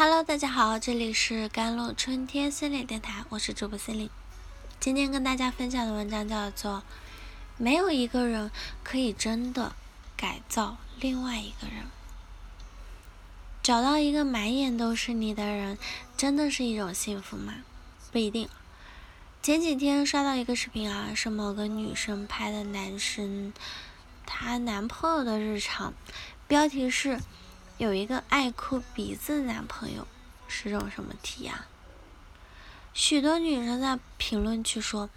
Hello，大家好，这里是甘露春天心理电台，我是主播心灵。今天跟大家分享的文章叫做《没有一个人可以真的改造另外一个人》。找到一个满眼都是你的人，真的是一种幸福吗？不一定。前几天刷到一个视频啊，是某个女生拍的男生她男朋友的日常，标题是。有一个爱哭鼻子的男朋友是种什么体验？许多女生在评论区说：“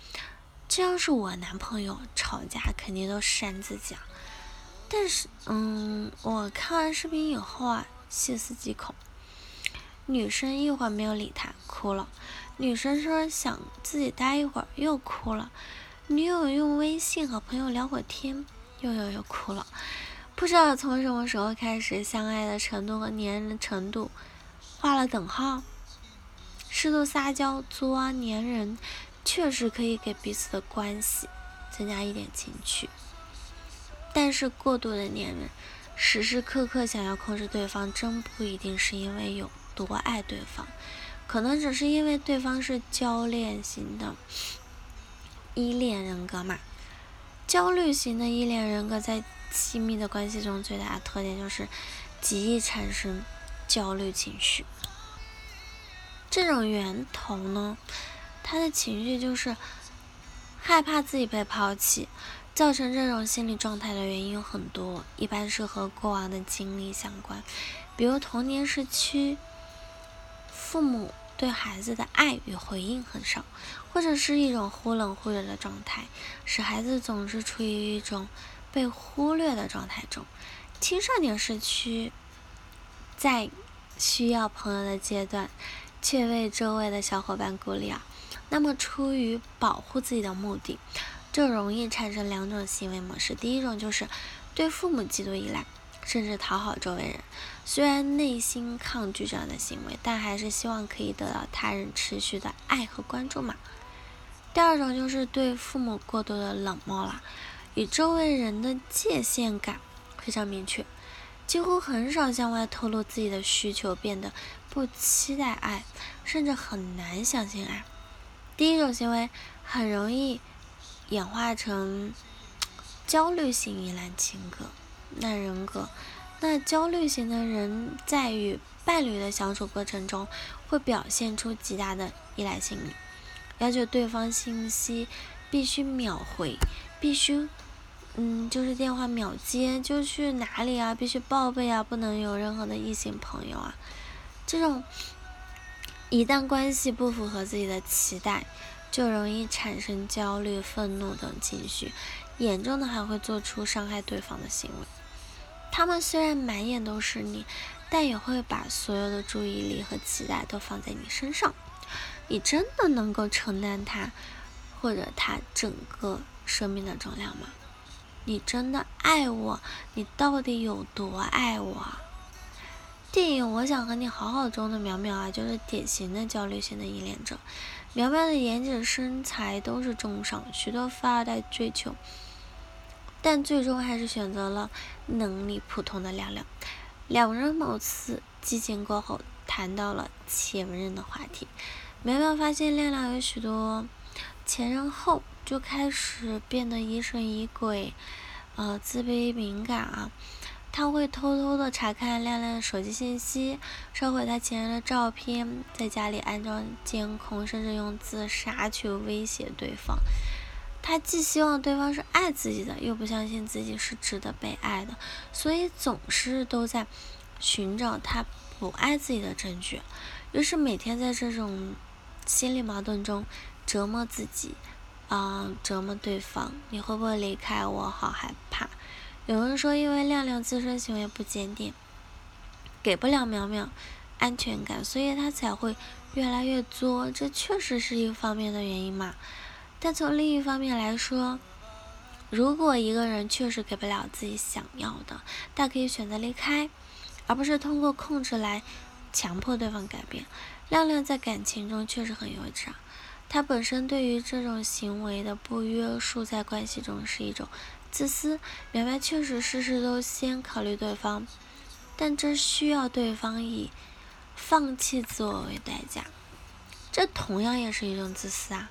这要是我男朋友吵架，肯定都扇自己啊。”但是，嗯，我看完视频以后啊，细思极恐。女生一会儿没有理他，哭了；女生说想自己待一会儿，又哭了；女友用微信和朋友聊会天，又又又哭了。不知道从什么时候开始，相爱的程度和粘人的程度画了等号。适度撒娇、作啊、粘人，确实可以给彼此的关系增加一点情趣。但是过度的粘人，时时刻刻想要控制对方，真不一定是因为有多爱对方，可能只是因为对方是焦恋型的依恋人格嘛。焦虑型的依恋人格在。亲密的关系中最大的特点就是极易产生焦虑情绪。这种源头呢，他的情绪就是害怕自己被抛弃。造成这种心理状态的原因有很多，一般是和过往的经历相关，比如童年时期父母对孩子的爱与回应很少，或者是一种忽冷忽热的状态，使孩子总是处于一种。被忽略的状态中，青少年时期在需要朋友的阶段，却为周围的小伙伴孤立啊。那么，出于保护自己的目的，就容易产生两种行为模式。第一种就是对父母极度依赖，甚至讨好周围人。虽然内心抗拒这样的行为，但还是希望可以得到他人持续的爱和关注嘛。第二种就是对父母过度的冷漠了。与周围人的界限感非常明确，几乎很少向外透露自己的需求，变得不期待爱，甚至很难相信爱。第一种行为很容易演化成焦虑型依赖情格，那人格，那焦虑型的人在与伴侣的相处过程中，会表现出极大的依赖心理，要求对方信息必须秒回。必须，嗯，就是电话秒接，就去哪里啊？必须报备啊，不能有任何的异性朋友啊。这种一旦关系不符合自己的期待，就容易产生焦虑、愤怒等情绪，严重的还会做出伤害对方的行为。他们虽然满眼都是你，但也会把所有的注意力和期待都放在你身上。你真的能够承担他，或者他整个？生命的重量吗？你真的爱我？你到底有多爱我？电影《我想和你好好》中的苗苗啊，就是典型的焦虑型的依恋者。苗苗的颜值、身材都是中上，许多富二代追求，但最终还是选择了能力普通的亮亮。两人某次激情过后，谈到了前任的话题。苗苗发现亮亮有许多前任后。就开始变得疑神疑鬼，呃，自卑敏感啊。他会偷偷的查看亮亮的手机信息，烧毁他前任的照片，在家里安装监控，甚至用自杀去威胁对方。他既希望对方是爱自己的，又不相信自己是值得被爱的，所以总是都在寻找他不爱自己的证据。于是每天在这种心理矛盾中折磨自己。啊，折磨对方，你会不会离开我？好害怕。有人说，因为亮亮自身行为不坚定，给不了苗苗安全感，所以他才会越来越作。这确实是一方面的原因嘛。但从另一方面来说，如果一个人确实给不了自己想要的，大可以选择离开，而不是通过控制来强迫对方改变。亮亮在感情中确实很幼稚啊。他本身对于这种行为的不约束，在关系中是一种自私。苗苗确实事事都先考虑对方，但这需要对方以放弃自我为代价，这同样也是一种自私啊！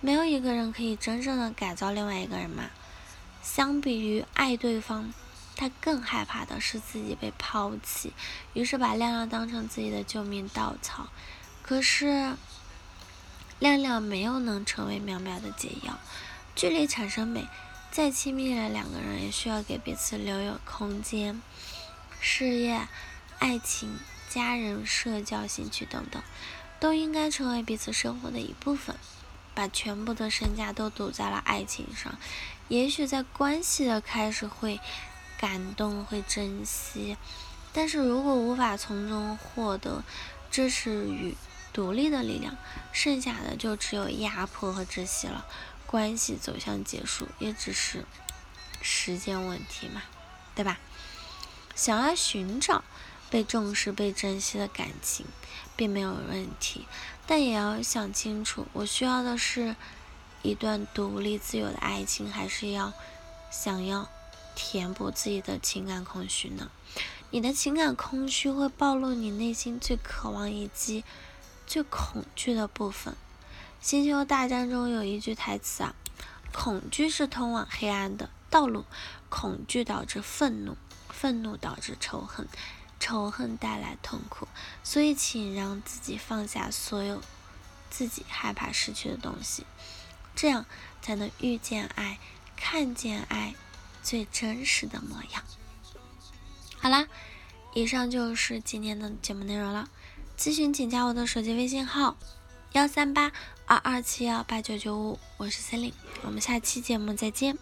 没有一个人可以真正的改造另外一个人嘛。相比于爱对方，他更害怕的是自己被抛弃，于是把亮亮当成自己的救命稻草。可是，亮亮没有能成为淼淼的解药。距离产生美，再亲密的两个人也需要给彼此留有空间。事业、爱情、家人、社交、兴趣等等，都应该成为彼此生活的一部分。把全部的身家都赌在了爱情上，也许在关系的开始会感动、会珍惜，但是如果无法从中获得支持与独立的力量，剩下的就只有压迫和窒息了。关系走向结束，也只是时间问题嘛，对吧？想要寻找被重视、被珍惜的感情，并没有问题，但也要想清楚，我需要的是一段独立自由的爱情，还是要想要填补自己的情感空虚呢？你的情感空虚会暴露你内心最渴望以及最恐惧的部分。星球大战中有一句台词啊：“恐惧是通往黑暗的道路，恐惧导致愤怒，愤怒导致仇恨，仇恨带来痛苦。所以，请让自己放下所有自己害怕失去的东西，这样才能遇见爱，看见爱最真实的模样。”好啦，以上就是今天的节目内容了。咨询请加我的手机微信号：幺三八。二二七幺八九九五，我是森林，我们下期节目再见。